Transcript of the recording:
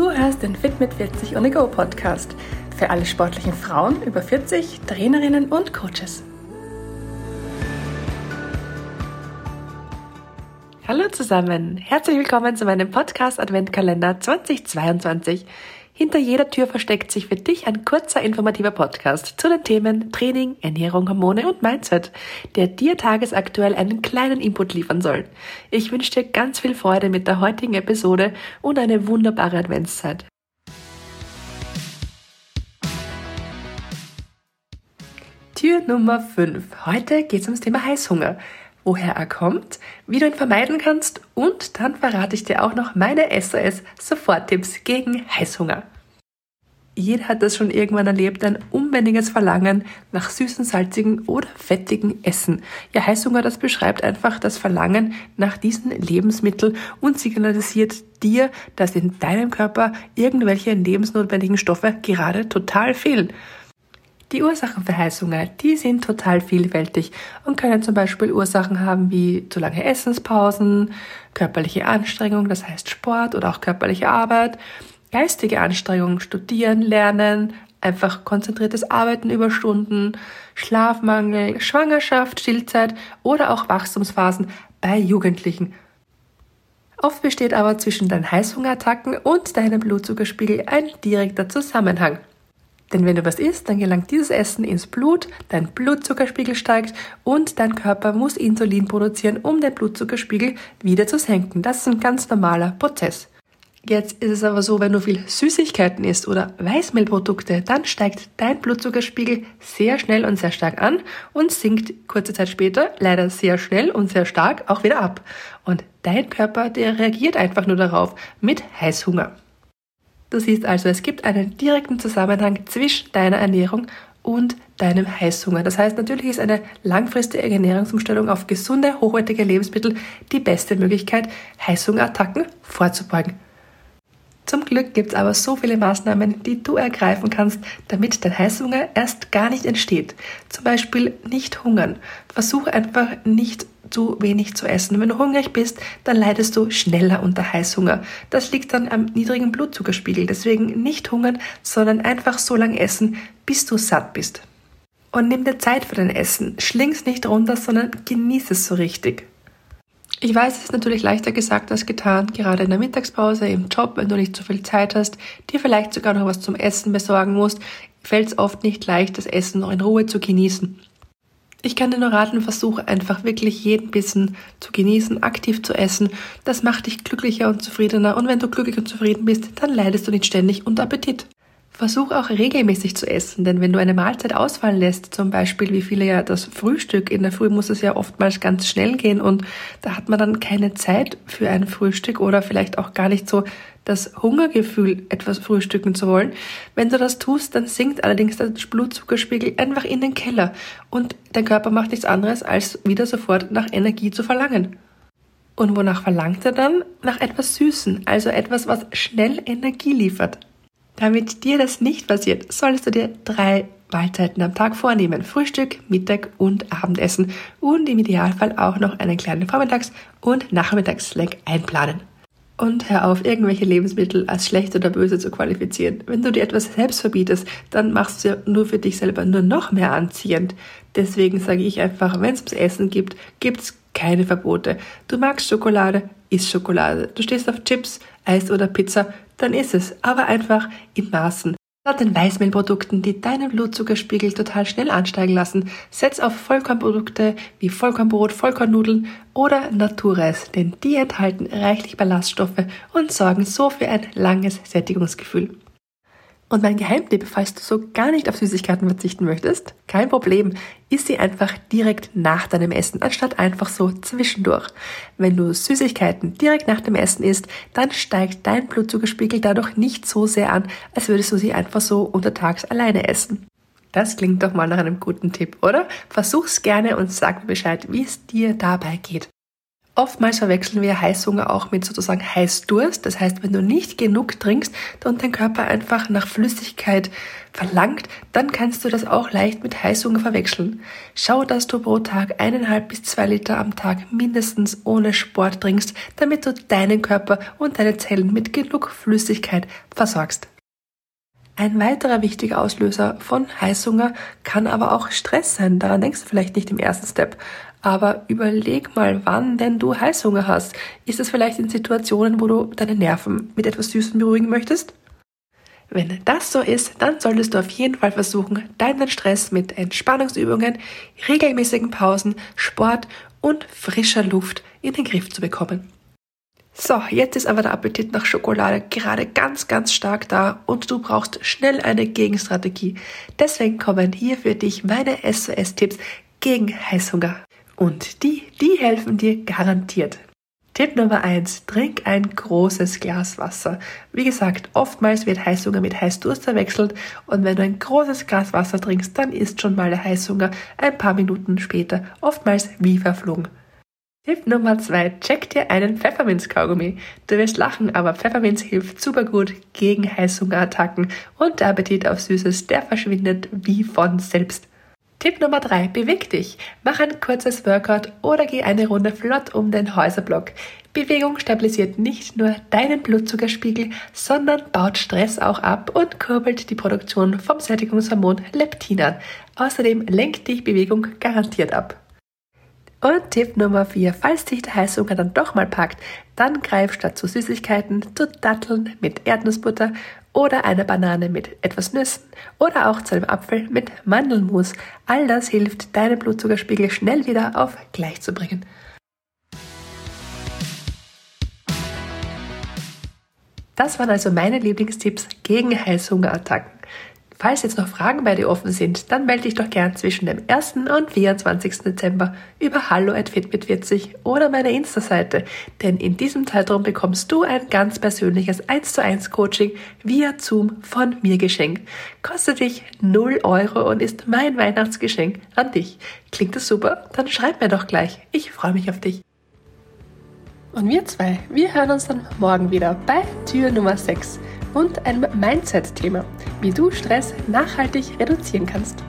Du hörst den Fit mit 40 on Go Podcast für alle sportlichen Frauen über 40, Trainerinnen und Coaches. Hallo zusammen, herzlich willkommen zu meinem Podcast Adventkalender 2022. Hinter jeder Tür versteckt sich für dich ein kurzer informativer Podcast zu den Themen Training, Ernährung, Hormone und Mindset, der dir tagesaktuell einen kleinen Input liefern soll. Ich wünsche dir ganz viel Freude mit der heutigen Episode und eine wunderbare Adventszeit. Tür Nummer 5. Heute geht es ums Thema Heißhunger woher er kommt, wie du ihn vermeiden kannst und dann verrate ich dir auch noch meine SOS Soforttipps gegen Heißhunger. Jeder hat das schon irgendwann erlebt, ein unbändiges Verlangen nach süßen, salzigen oder fettigen Essen. Ja, Heißhunger, das beschreibt einfach das Verlangen nach diesen Lebensmitteln und signalisiert dir, dass in deinem Körper irgendwelche lebensnotwendigen Stoffe gerade total fehlen. Die Ursachen für Heißhunger, die sind total vielfältig und können zum Beispiel Ursachen haben wie zu lange Essenspausen, körperliche Anstrengung, das heißt Sport oder auch körperliche Arbeit, geistige Anstrengung, Studieren, Lernen, einfach konzentriertes Arbeiten über Stunden, Schlafmangel, Schwangerschaft, Stillzeit oder auch Wachstumsphasen bei Jugendlichen. Oft besteht aber zwischen deinen Heißhungerattacken und deinem Blutzuckerspiegel ein direkter Zusammenhang. Denn wenn du was isst, dann gelangt dieses Essen ins Blut, dein Blutzuckerspiegel steigt und dein Körper muss Insulin produzieren, um den Blutzuckerspiegel wieder zu senken. Das ist ein ganz normaler Prozess. Jetzt ist es aber so, wenn du viel Süßigkeiten isst oder Weißmehlprodukte, dann steigt dein Blutzuckerspiegel sehr schnell und sehr stark an und sinkt kurze Zeit später leider sehr schnell und sehr stark auch wieder ab. Und dein Körper, der reagiert einfach nur darauf mit Heißhunger. Du siehst also, es gibt einen direkten Zusammenhang zwischen deiner Ernährung und deinem Heißhunger. Das heißt, natürlich ist eine langfristige Ernährungsumstellung auf gesunde, hochwertige Lebensmittel die beste Möglichkeit, Heißhungerattacken vorzubeugen. Zum Glück gibt es aber so viele Maßnahmen, die du ergreifen kannst, damit dein Heißhunger erst gar nicht entsteht. Zum Beispiel nicht hungern. Versuch einfach nicht zu wenig zu essen. Wenn du hungrig bist, dann leidest du schneller unter Heißhunger. Das liegt dann am niedrigen Blutzuckerspiegel. Deswegen nicht hungern, sondern einfach so lange essen, bis du satt bist. Und nimm dir Zeit für dein Essen. Schling's nicht runter, sondern genieß es so richtig. Ich weiß, es ist natürlich leichter gesagt als getan, gerade in der Mittagspause, im Job, wenn du nicht so viel Zeit hast, dir vielleicht sogar noch was zum Essen besorgen musst, fällt es oft nicht leicht, das Essen noch in Ruhe zu genießen. Ich kann dir nur raten, versuche einfach wirklich jeden Bissen zu genießen, aktiv zu essen. Das macht dich glücklicher und zufriedener. Und wenn du glücklich und zufrieden bist, dann leidest du nicht ständig unter Appetit. Versuch auch regelmäßig zu essen, denn wenn du eine Mahlzeit ausfallen lässt, zum Beispiel wie viele ja das Frühstück, in der Früh muss es ja oftmals ganz schnell gehen und da hat man dann keine Zeit für ein Frühstück oder vielleicht auch gar nicht so das Hungergefühl, etwas frühstücken zu wollen. Wenn du das tust, dann sinkt allerdings der Blutzuckerspiegel einfach in den Keller und dein Körper macht nichts anderes, als wieder sofort nach Energie zu verlangen. Und wonach verlangt er dann? Nach etwas Süßen, also etwas, was schnell Energie liefert. Damit dir das nicht passiert, solltest du dir drei Mahlzeiten am Tag vornehmen. Frühstück, Mittag und Abendessen und im Idealfall auch noch einen kleinen Vormittags- und Nachmittagssnack einplanen. Und hör auf, irgendwelche Lebensmittel als schlecht oder böse zu qualifizieren. Wenn du dir etwas selbst verbietest, dann machst du ja nur für dich selber nur noch mehr anziehend. Deswegen sage ich einfach, wenn es ums Essen gibt, gibt's keine Verbote. Du magst Schokolade, isst Schokolade. Du stehst auf Chips, Eis oder Pizza, dann ist es, aber einfach in Maßen. Statt den Weißmehlprodukten, die deinen Blutzuckerspiegel total schnell ansteigen lassen, setz auf Vollkornprodukte wie Vollkornbrot, Vollkornnudeln oder Naturreis, denn die enthalten reichlich Ballaststoffe und sorgen so für ein langes Sättigungsgefühl. Und mein Geheimtipp, falls du so gar nicht auf Süßigkeiten verzichten möchtest, kein Problem, isst sie einfach direkt nach deinem Essen, anstatt einfach so zwischendurch. Wenn du Süßigkeiten direkt nach dem Essen isst, dann steigt dein Blutzuckerspiegel dadurch nicht so sehr an, als würdest du sie einfach so untertags alleine essen. Das klingt doch mal nach einem guten Tipp, oder? Versuch's gerne und sag mir Bescheid, wie es dir dabei geht. Oftmals verwechseln wir Heißhunger auch mit sozusagen Heißdurst. Das heißt, wenn du nicht genug trinkst und dein Körper einfach nach Flüssigkeit verlangt, dann kannst du das auch leicht mit Heißhunger verwechseln. Schau, dass du pro Tag eineinhalb bis zwei Liter am Tag mindestens ohne Sport trinkst, damit du deinen Körper und deine Zellen mit genug Flüssigkeit versorgst. Ein weiterer wichtiger Auslöser von Heißhunger kann aber auch Stress sein. Daran denkst du vielleicht nicht im ersten Step. Aber überleg mal, wann denn du Heißhunger hast. Ist es vielleicht in Situationen, wo du deine Nerven mit etwas Süßem beruhigen möchtest? Wenn das so ist, dann solltest du auf jeden Fall versuchen, deinen Stress mit Entspannungsübungen, regelmäßigen Pausen, Sport und frischer Luft in den Griff zu bekommen. So, jetzt ist aber der Appetit nach Schokolade gerade ganz, ganz stark da und du brauchst schnell eine Gegenstrategie. Deswegen kommen hier für dich meine SOS-Tipps gegen Heißhunger. Und die, die helfen dir garantiert. Tipp Nummer eins: Trink ein großes Glas Wasser. Wie gesagt, oftmals wird Heißhunger mit Heißdurst verwechselt und wenn du ein großes Glas Wasser trinkst, dann ist schon mal der Heißhunger ein paar Minuten später oftmals wie verflogen. Tipp Nummer zwei: Check dir einen Pfefferminz-Kaugummi. Du wirst lachen, aber Pfefferminz hilft super gut gegen Heißhungerattacken und der Appetit auf Süßes, der verschwindet wie von selbst. Tipp Nummer 3. Beweg dich. Mach ein kurzes Workout oder geh eine Runde flott um den Häuserblock. Bewegung stabilisiert nicht nur deinen Blutzuckerspiegel, sondern baut Stress auch ab und kurbelt die Produktion vom Sättigungshormon Leptin an. Außerdem lenkt dich Bewegung garantiert ab. Und Tipp Nummer 4. Falls dich der Heißhunger dann doch mal packt, dann greif statt zu Süßigkeiten zu Datteln mit Erdnussbutter oder einer Banane mit etwas Nüssen oder auch zu einem Apfel mit Mandelmus. All das hilft, deinen Blutzuckerspiegel schnell wieder auf gleich zu bringen. Das waren also meine Lieblingstipps gegen Heißhungerattacken. Falls jetzt noch Fragen bei dir offen sind, dann melde dich doch gern zwischen dem 1. und 24. Dezember über hallo at fitbit40 oder meine Insta-Seite, denn in diesem Zeitraum bekommst du ein ganz persönliches 1 zu 1 Coaching via Zoom von mir geschenkt. Kostet dich 0 Euro und ist mein Weihnachtsgeschenk an dich. Klingt das super? Dann schreib mir doch gleich. Ich freue mich auf dich. Und wir zwei, wir hören uns dann morgen wieder bei Tür Nummer 6 und einem Mindset-Thema, wie du Stress nachhaltig reduzieren kannst.